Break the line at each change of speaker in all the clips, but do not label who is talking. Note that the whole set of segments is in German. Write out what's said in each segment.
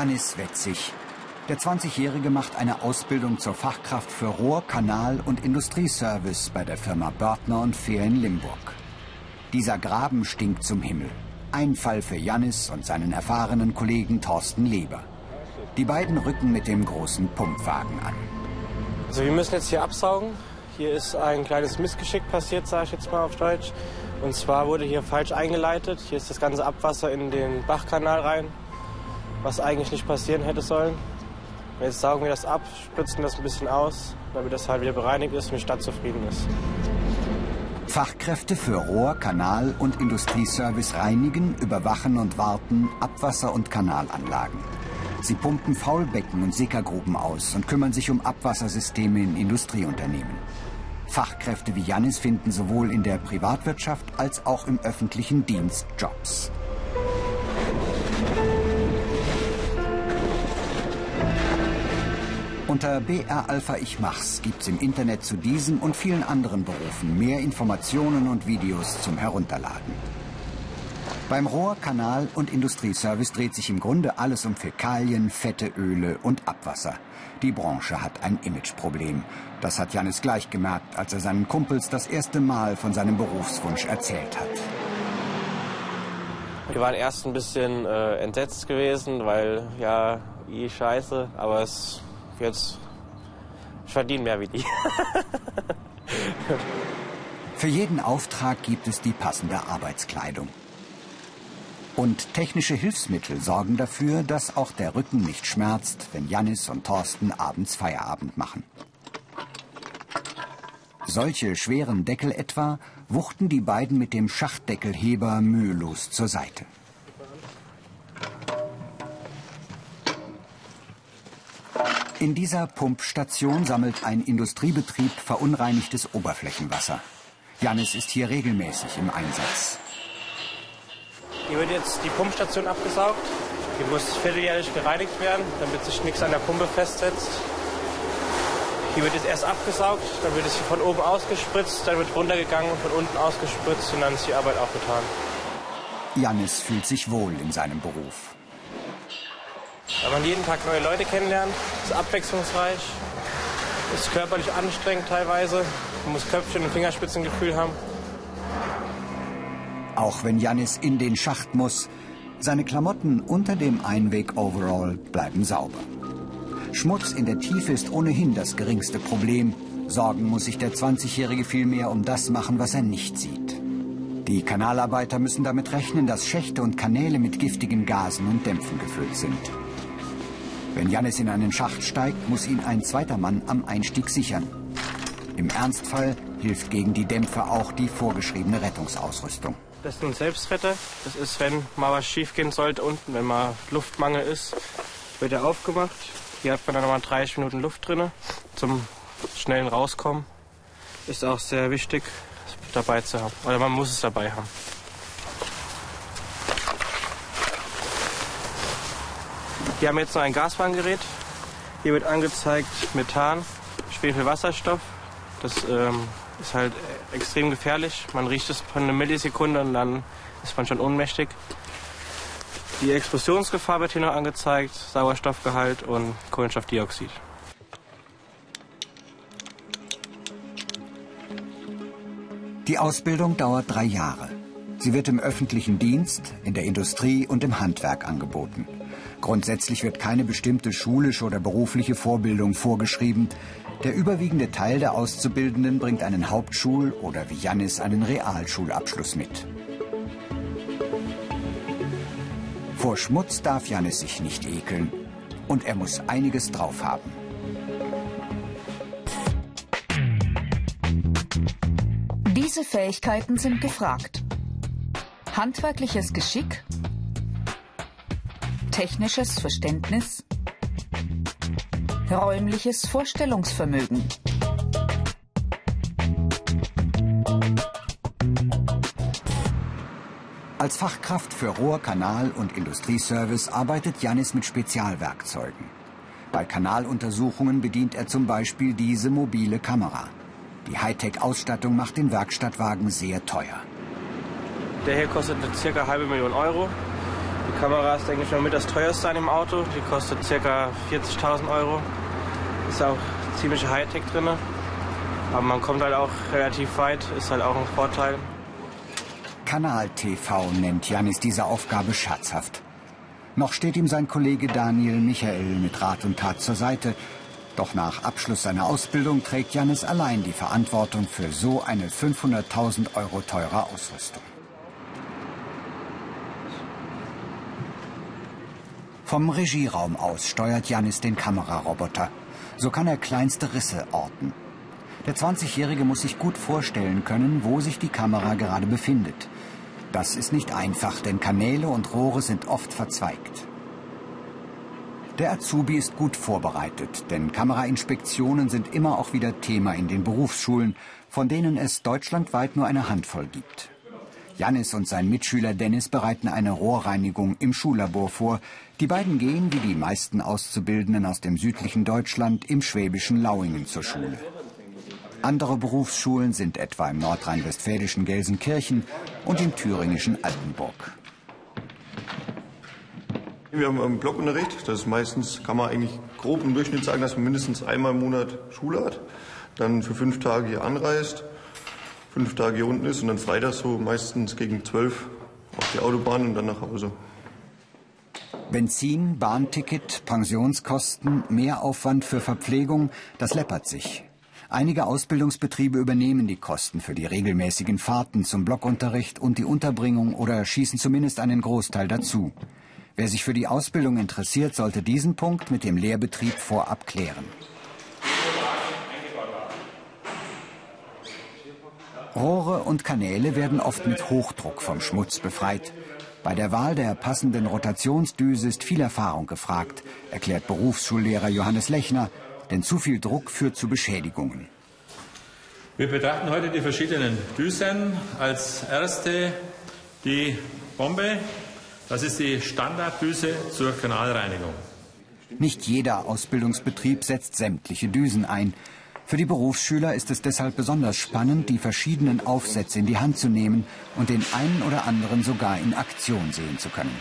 Janis Wetzig. Der 20-Jährige macht eine Ausbildung zur Fachkraft für Rohr-, Kanal- und Industrieservice bei der Firma Börtner und Fehr in Limburg. Dieser Graben stinkt zum Himmel. Ein Fall für Janis und seinen erfahrenen Kollegen Thorsten Leber. Die beiden rücken mit dem großen Pumpwagen an.
Also wir müssen jetzt hier absaugen. Hier ist ein kleines Missgeschick passiert, sage ich jetzt mal auf Deutsch. Und zwar wurde hier falsch eingeleitet. Hier ist das ganze Abwasser in den Bachkanal rein, was eigentlich nicht passieren hätte sollen. Jetzt saugen wir das ab, spritzen das ein bisschen aus, damit das halt wieder bereinigt ist und die Stadt zufrieden ist.
Fachkräfte für Rohr-, Kanal- und Industrieservice reinigen, überwachen und warten Abwasser- und Kanalanlagen. Sie pumpen Faulbecken und Sickergruben aus und kümmern sich um Abwassersysteme in Industrieunternehmen. Fachkräfte wie Jannis finden sowohl in der Privatwirtschaft als auch im öffentlichen Dienst Jobs. Unter BR Alpha Ich Mach's gibt's im Internet zu diesem und vielen anderen Berufen mehr Informationen und Videos zum Herunterladen. Beim Rohr-, Kanal- und Industrieservice dreht sich im Grunde alles um Fäkalien, Fette, Öle und Abwasser. Die Branche hat ein Imageproblem. Das hat Janis gleich gemerkt, als er seinen Kumpels das erste Mal von seinem Berufswunsch erzählt hat.
Wir waren erst ein bisschen äh, entsetzt gewesen, weil ja, i scheiße, aber es jetzt ich verdiene mehr wie die.
Für jeden Auftrag gibt es die passende Arbeitskleidung. Und technische Hilfsmittel sorgen dafür, dass auch der Rücken nicht schmerzt, wenn Jannis und Thorsten abends Feierabend machen. Solche schweren Deckel etwa wuchten die beiden mit dem Schachtdeckelheber mühelos zur Seite. In dieser Pumpstation sammelt ein Industriebetrieb verunreinigtes Oberflächenwasser. Jannis ist hier regelmäßig im Einsatz.
Hier wird jetzt die Pumpstation abgesaugt. Die muss vierteljährlich gereinigt werden, damit sich nichts an der Pumpe festsetzt. Hier wird jetzt erst abgesaugt, dann wird es hier von oben ausgespritzt, dann wird runtergegangen, von unten ausgespritzt und dann ist die Arbeit auch getan.
Jannis fühlt sich wohl in seinem Beruf.
Weil man jeden Tag neue Leute kennenlernt, ist abwechslungsreich, ist körperlich anstrengend teilweise, man muss Köpfchen und Fingerspitzengefühl haben.
Auch wenn Jannis in den Schacht muss, seine Klamotten unter dem Einweg-Overall bleiben sauber. Schmutz in der Tiefe ist ohnehin das geringste Problem. Sorgen muss sich der 20-Jährige vielmehr um das machen, was er nicht sieht. Die Kanalarbeiter müssen damit rechnen, dass Schächte und Kanäle mit giftigen Gasen und Dämpfen gefüllt sind. Wenn Jannis in einen Schacht steigt, muss ihn ein zweiter Mann am Einstieg sichern. Im Ernstfall hilft gegen die Dämpfe auch die vorgeschriebene Rettungsausrüstung.
Das ist ein Selbstretter. Das ist, wenn mal was schief gehen sollte unten, wenn mal Luftmangel ist, wird er aufgemacht. Hier hat man dann nochmal 30 Minuten Luft drin zum schnellen Rauskommen. Ist auch sehr wichtig dabei zu haben. Oder man muss es dabei haben. Hier haben wir jetzt noch ein Gaswarngerät. Hier wird angezeigt Methan, Schwefelwasserstoff. Das ähm, ist halt extrem gefährlich. Man riecht es von einer Millisekunde und dann ist man schon ohnmächtig. Die Explosionsgefahr wird hier noch angezeigt, Sauerstoffgehalt und Kohlenstoffdioxid.
Die Ausbildung dauert drei Jahre. Sie wird im öffentlichen Dienst, in der Industrie und im Handwerk angeboten. Grundsätzlich wird keine bestimmte schulische oder berufliche Vorbildung vorgeschrieben. Der überwiegende Teil der Auszubildenden bringt einen Hauptschul- oder wie Jannis einen Realschulabschluss mit. Vor Schmutz darf Jannis sich nicht ekeln und er muss einiges drauf haben.
Diese Fähigkeiten sind gefragt. Handwerkliches Geschick, technisches Verständnis, räumliches Vorstellungsvermögen.
Als Fachkraft für Rohr-, Kanal- und Industrieservice arbeitet Jannis mit Spezialwerkzeugen. Bei Kanaluntersuchungen bedient er zum Beispiel diese mobile Kamera. Die Hightech-Ausstattung macht den Werkstattwagen sehr teuer.
Der hier kostet circa halbe Million Euro. Die Kamera ist, denke ich mal, mit das teuerste an dem Auto. Die kostet ca. 40.000 Euro. Ist auch ziemlich Hightech drin. Aber man kommt halt auch relativ weit, ist halt auch ein Vorteil.
Kanal TV nennt Janis diese Aufgabe scherzhaft. Noch steht ihm sein Kollege Daniel Michael mit Rat und Tat zur Seite. Doch nach Abschluss seiner Ausbildung trägt Janis allein die Verantwortung für so eine 500.000 Euro teure Ausrüstung. Vom Regieraum aus steuert Janis den Kameraroboter. So kann er kleinste Risse orten. Der 20-Jährige muss sich gut vorstellen können, wo sich die Kamera gerade befindet. Das ist nicht einfach, denn Kanäle und Rohre sind oft verzweigt. Der Azubi ist gut vorbereitet, denn Kamerainspektionen sind immer auch wieder Thema in den Berufsschulen, von denen es deutschlandweit nur eine Handvoll gibt. Janis und sein Mitschüler Dennis bereiten eine Rohrreinigung im Schullabor vor. Die beiden gehen, wie die meisten Auszubildenden aus dem südlichen Deutschland, im schwäbischen Lauingen zur Schule. Andere Berufsschulen sind etwa im nordrhein-westfälischen Gelsenkirchen und im thüringischen Altenburg.
Wir haben einen Blockunterricht. Das ist meistens, kann man eigentlich grob im Durchschnitt sagen, dass man mindestens einmal im Monat Schule hat. Dann für fünf Tage hier anreist, fünf Tage hier unten ist und dann freitags so meistens gegen zwölf auf die Autobahn und dann nach Hause.
Benzin, Bahnticket, Pensionskosten, Mehraufwand für Verpflegung, das läppert sich. Einige Ausbildungsbetriebe übernehmen die Kosten für die regelmäßigen Fahrten zum Blockunterricht und die Unterbringung oder schießen zumindest einen Großteil dazu. Wer sich für die Ausbildung interessiert, sollte diesen Punkt mit dem Lehrbetrieb vorab klären. Rohre und Kanäle werden oft mit Hochdruck vom Schmutz befreit. Bei der Wahl der passenden Rotationsdüse ist viel Erfahrung gefragt, erklärt Berufsschullehrer Johannes Lechner, denn zu viel Druck führt zu Beschädigungen.
Wir betrachten heute die verschiedenen Düsen. Als erste die Bombe. Das ist die Standarddüse zur Kanalreinigung.
Nicht jeder Ausbildungsbetrieb setzt sämtliche Düsen ein. Für die Berufsschüler ist es deshalb besonders spannend, die verschiedenen Aufsätze in die Hand zu nehmen und den einen oder anderen sogar in Aktion sehen zu können.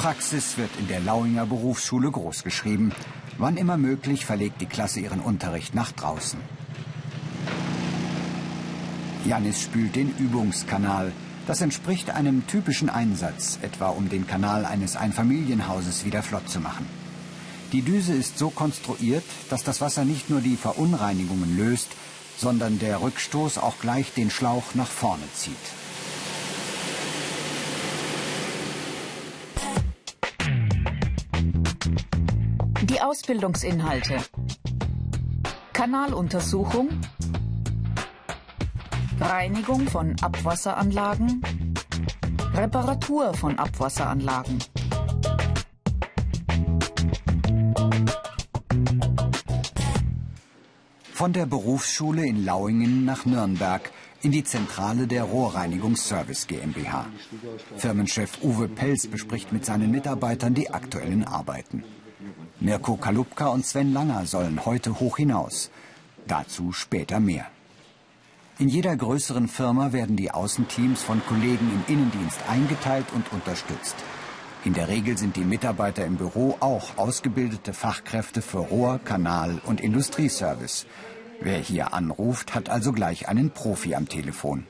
Praxis wird in der Lauinger Berufsschule großgeschrieben. Wann immer möglich verlegt die Klasse ihren Unterricht nach draußen. Janis spült den Übungskanal. Das entspricht einem typischen Einsatz, etwa um den Kanal eines Einfamilienhauses wieder flott zu machen. Die Düse ist so konstruiert, dass das Wasser nicht nur die Verunreinigungen löst, sondern der Rückstoß auch gleich den Schlauch nach vorne zieht.
Ausbildungsinhalte. Kanaluntersuchung. Reinigung von Abwasseranlagen. Reparatur von Abwasseranlagen.
Von der Berufsschule in Lauingen nach Nürnberg in die Zentrale der Rohrreinigungsservice GmbH. Firmenchef Uwe Pelz bespricht mit seinen Mitarbeitern die aktuellen Arbeiten. Mirko Kalupka und Sven Langer sollen heute hoch hinaus. Dazu später mehr. In jeder größeren Firma werden die Außenteams von Kollegen im Innendienst eingeteilt und unterstützt. In der Regel sind die Mitarbeiter im Büro auch ausgebildete Fachkräfte für Rohr-, Kanal- und Industrieservice. Wer hier anruft, hat also gleich einen Profi am Telefon.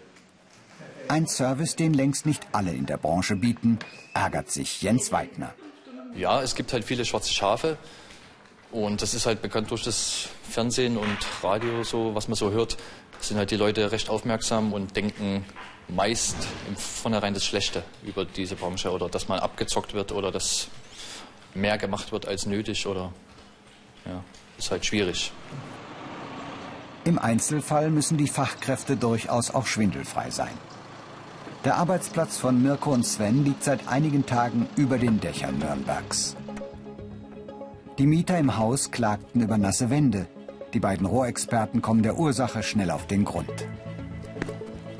Ein Service, den längst nicht alle in der Branche bieten, ärgert sich Jens Weidner.
Ja, es gibt halt viele schwarze Schafe. Und das ist halt bekannt durch das Fernsehen und Radio, so was man so hört. Sind halt die Leute recht aufmerksam und denken meist im Vornherein das Schlechte über diese Branche oder dass man abgezockt wird oder dass mehr gemacht wird als nötig oder ja, ist halt schwierig.
Im Einzelfall müssen die Fachkräfte durchaus auch schwindelfrei sein. Der Arbeitsplatz von Mirko und Sven liegt seit einigen Tagen über den Dächern Nürnbergs. Die Mieter im Haus klagten über nasse Wände. Die beiden Rohrexperten kommen der Ursache schnell auf den Grund.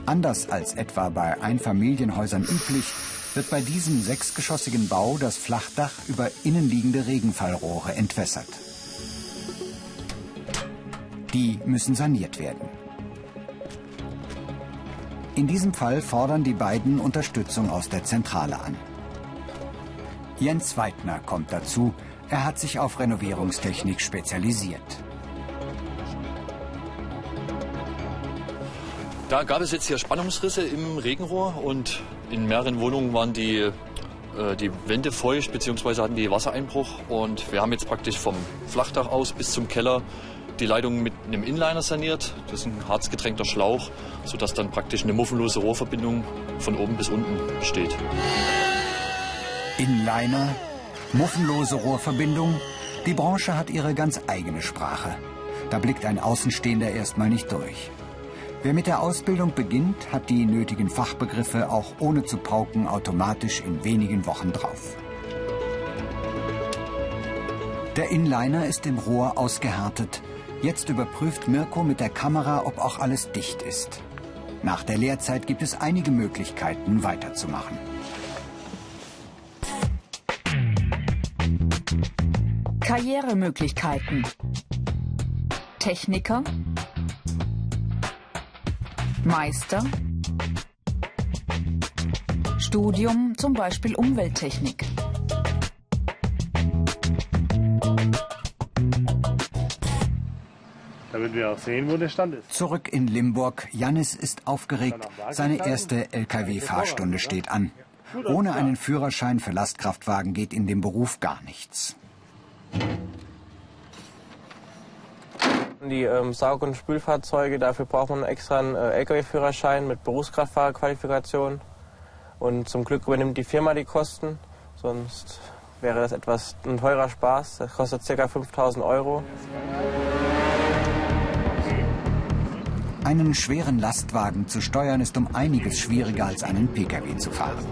Anders als etwa bei Einfamilienhäusern üblich, wird bei diesem sechsgeschossigen Bau das Flachdach über innenliegende Regenfallrohre entwässert. Die müssen saniert werden. In diesem Fall fordern die beiden Unterstützung aus der Zentrale an. Jens Weidner kommt dazu. Er hat sich auf Renovierungstechnik spezialisiert.
Da gab es jetzt hier Spannungsrisse im Regenrohr und in mehreren Wohnungen waren die, äh, die Wände feucht bzw. hatten die Wassereinbruch. Und wir haben jetzt praktisch vom Flachdach aus bis zum Keller die Leitung mit einem Inliner saniert. Das ist ein harzgetränkter Schlauch, sodass dann praktisch eine muffenlose Rohrverbindung von oben bis unten steht.
Inliner, muffenlose Rohrverbindung. Die Branche hat ihre ganz eigene Sprache. Da blickt ein Außenstehender erstmal nicht durch. Wer mit der Ausbildung beginnt, hat die nötigen Fachbegriffe auch ohne zu pauken automatisch in wenigen Wochen drauf. Der Inliner ist im Rohr ausgehärtet. Jetzt überprüft Mirko mit der Kamera, ob auch alles dicht ist. Nach der Lehrzeit gibt es einige Möglichkeiten, weiterzumachen.
Karrieremöglichkeiten. Techniker, Meister, Studium, zum Beispiel Umwelttechnik.
Damit wir auch sehen, wo der Stand ist.
Zurück in Limburg. Janis ist aufgeregt. Seine erste Lkw-Fahrstunde steht an. Ohne einen Führerschein für Lastkraftwagen geht in dem Beruf gar nichts.
Die ähm, Saug- und Spülfahrzeuge, dafür braucht man extra einen äh, Lkw-Führerschein mit Berufskraftfahrerqualifikation. Und zum Glück übernimmt die Firma die Kosten, sonst wäre das etwas ein teurer Spaß. Das kostet ca. 5000 Euro.
Einen schweren Lastwagen zu steuern ist um einiges schwieriger als einen Pkw zu fahren.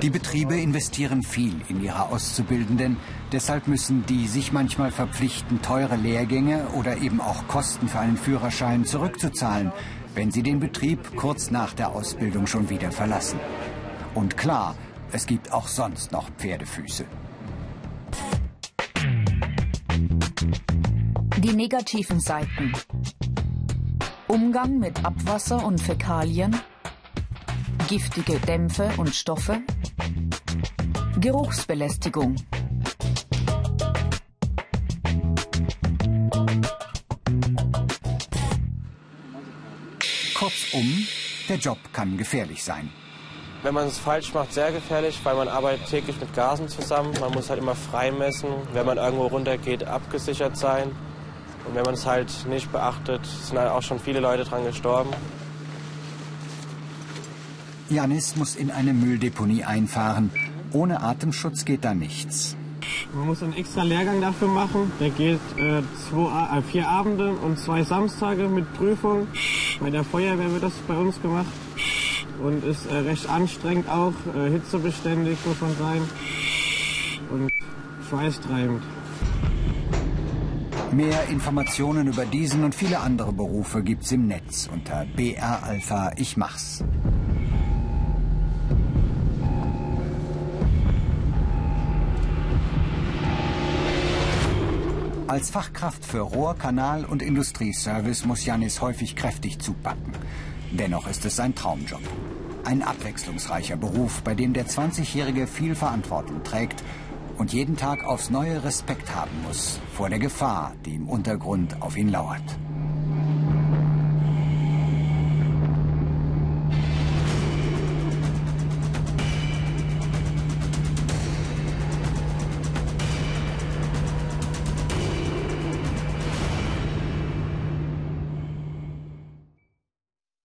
Die Betriebe investieren viel in ihre Auszubildenden. Deshalb müssen die sich manchmal verpflichten, teure Lehrgänge oder eben auch Kosten für einen Führerschein zurückzuzahlen, wenn sie den Betrieb kurz nach der Ausbildung schon wieder verlassen. Und klar, es gibt auch sonst noch Pferdefüße.
Die negativen Seiten. Umgang mit Abwasser und Fäkalien. Giftige Dämpfe und Stoffe. Geruchsbelästigung.
Kurzum, der Job kann gefährlich sein.
Wenn man es falsch macht, sehr gefährlich, weil man arbeitet täglich mit Gasen zusammen. Man muss halt immer frei messen. Wenn man irgendwo runtergeht, abgesichert sein. Und wenn man es halt nicht beachtet, sind halt auch schon viele Leute dran gestorben.
Janis muss in eine Mülldeponie einfahren. Ohne Atemschutz geht da nichts.
Man muss einen extra Lehrgang dafür machen. Der geht äh, zwei, äh, vier Abende und zwei Samstage mit Prüfung. Bei der Feuerwehr wird das bei uns gemacht. Und ist äh, recht anstrengend auch, äh, hitzebeständig muss man sein. Und schweißtreibend.
Mehr Informationen über diesen und viele andere Berufe gibt's im Netz unter BR Alpha Ich mach's. Als Fachkraft für Rohr-, Kanal- und Industrieservice muss Janis häufig kräftig zupacken. Dennoch ist es sein Traumjob. Ein abwechslungsreicher Beruf, bei dem der 20-Jährige viel Verantwortung trägt und jeden Tag aufs neue Respekt haben muss vor der Gefahr, die im Untergrund auf ihn lauert.